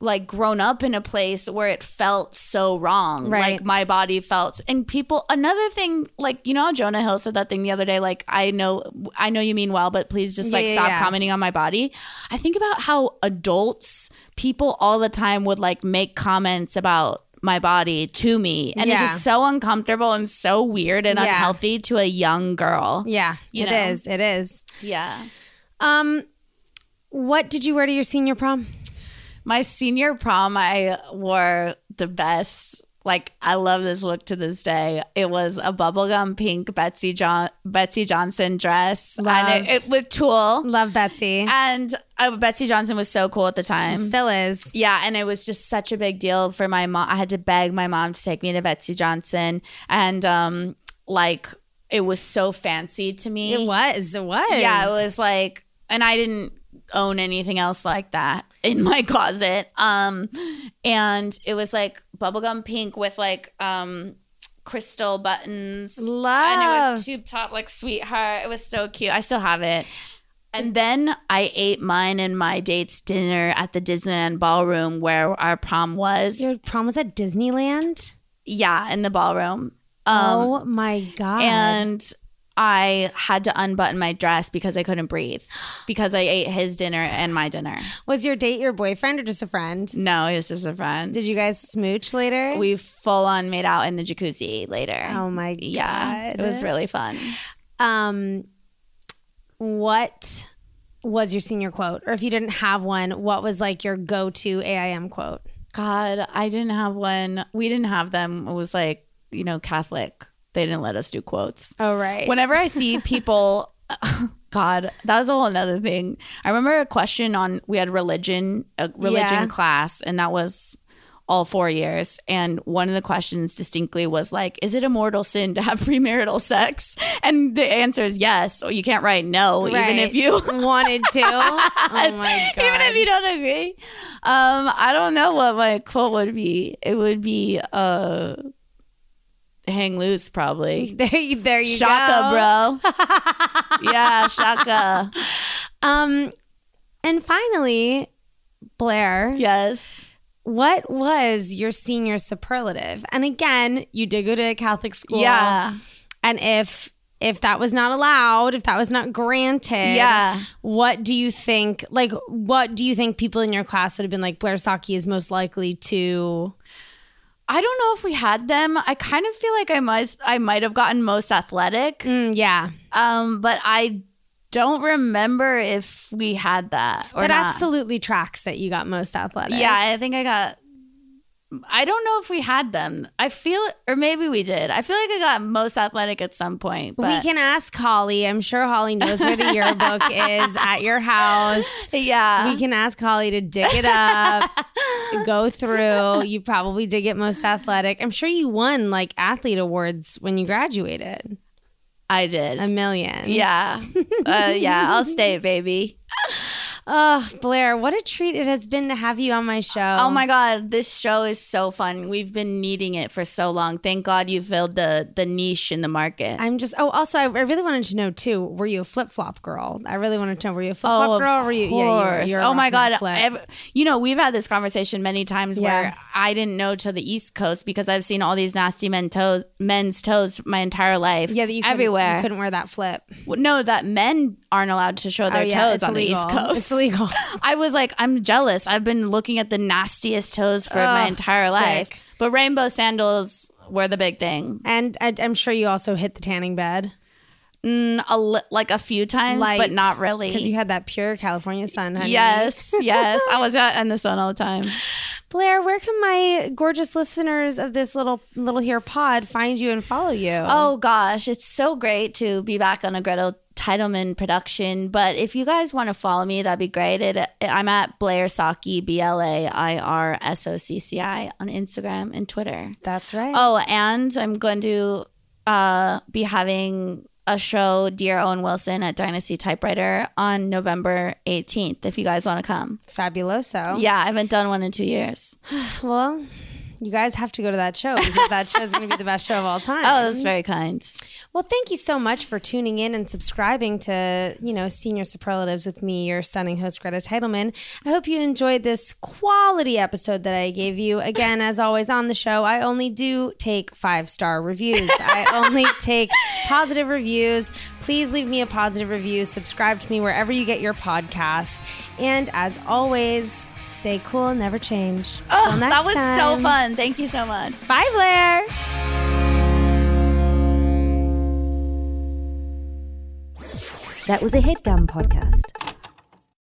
like grown up in a place where it felt so wrong Right. like my body felt and people another thing like you know jonah hill said that thing the other day like i know i know you mean well but please just like Yeah, yeah, stop yeah. commenting on my body i think about how adults people all the time would like make comments about my body to me and it's just so uncomfortable and so weird and Yeah. unhealthy to a young girl yeah, you it know. is. It is. yeah. Um, what did you wear to your senior prom? My senior prom, I wore the best. Like I love this look to this day. It was a bubblegum pink Betsey John Betsey Johnson dress, Love. and it, it with tulle. Love Betsey. And uh, Betsey Johnson was so cool at the time. Still is. Yeah, and it was just such a big deal for my mom. I had to beg my mom to take me to Betsey Johnson, and um, like it was so fancy to me. It was. It was. Yeah, it was like, and I didn't own anything else like that in my closet. Um, and it was like bubblegum pink with like um crystal buttons. Love. And it was tube top like sweetheart. It was so cute. I still have it. And then I ate mine and my date's dinner at the Disneyland ballroom where our prom was. Your prom was at Disneyland. Yeah, in the ballroom. Um, oh my god! and I had to unbutton my dress because I couldn't breathe because I ate his dinner and my dinner. was your date your boyfriend or just a friend? No, he was just a friend. Did you guys smooch later? we full on made out in the jacuzzi later. Oh my god! yeah, it was really fun. Um, what was your senior quote, or if you didn't have one, what was like your go-to AIM quote? God, I didn't have one. We didn't have them. It was like you know Catholic. They didn't let us do quotes. Oh right. Whenever I see people, God, that was a whole another thing. I remember a question on we had religion, a religion Yeah. class, and that was all four years. And one of the questions distinctly was like, is it a mortal sin to have premarital sex? And the answer is yes. So you can't write no, even if you wanted to. Oh my god. even if you don't agree. Um, I don't know what my quote would be. It would be uh hang loose probably. there, you- there you Shaka, go. bro. yeah, shaka. Um, and finally, Blair, Yes. what was your senior superlative? And again, you did go to a Catholic school. Yeah. And if if that was not allowed, if that was not granted, Yeah. what do you think? Like, what do you think people in your class would have been like? Blair Socci is most likely to. I don't know if we had them. I kind of feel like I must I might have gotten most athletic. Mm, yeah, Um, but I don't remember if we had that or that not. absolutely tracks that you got most athletic. Yeah, I think I got. I don't know if we had them. I feel, or maybe we did. I feel like I got most athletic at some point. But we can ask Holly. I'm sure Holly knows where the yearbook is at your house. yeah, We can ask Holly to dig it up, go through. You probably did get most athletic. I'm sure you won like athlete awards when you graduated. I did. A million. yeah, uh, yeah. I'll stay, baby. Oh, Blair, what a treat it has been to have you on my show. Oh my god, this show is so fun. We've been needing it for so long. Thank God you filled the the niche in the market. I'm just. Oh, also, I, I really wanted to know too. Were you a flip flop girl? I really wanted to know. Were you a flip flop Oh, girl? Or were you? Yeah, you were, oh my god! You know, we've had this conversation many times Yeah. where I didn't know to the East Coast because I've seen all these nasty men toes, men's toes my entire life. yeah, that you couldn't- everywhere. You couldn't wear that flip. Well, No, that men aren't allowed to show their oh, yeah, toes on illegal. the East Coast. Illegal. I was like, I'm jealous. I've been looking at the nastiest toes for my entire sick. life. But rainbow sandals were the big thing. and I, I'm sure you also hit the tanning bed. Mm, a li- like a few times, but not really. because you had that pure California sun. Honey. yes, yes. I was out in the sun all the time. Blair, where can my gorgeous listeners of this little little here pod find you and follow you? Oh gosh, it's so great to be back on a Gretel Titelman production. But if you guys want to follow me, that'd be great. It, I'm at Blair Socci, B L A I R S O C C I on Instagram and Twitter. that's right. Oh, and I'm going to uh, be having a show, Dear Owen Wilson, at Dynasty Typewriter on November 18th. If you guys want to come, fabuloso. yeah, I haven't done one in two years. Well, you guys have to go to that show because that show is going to be the best show of all oh, time. Oh, that's very kind. Well, thank you so much for tuning in and subscribing to, you know, Senior Superlatives with me, your stunning host, Greta Titelman. I hope you enjoyed this quality episode that I gave you. Again, as always on the show, I only do take five star reviews. I only take positive reviews. Please leave me a positive review. Subscribe to me wherever you get your podcasts. And as always, stay cool, never change. Oh, next that was so fun. Thank you so much. Bye, Blair. That was a headgum podcast.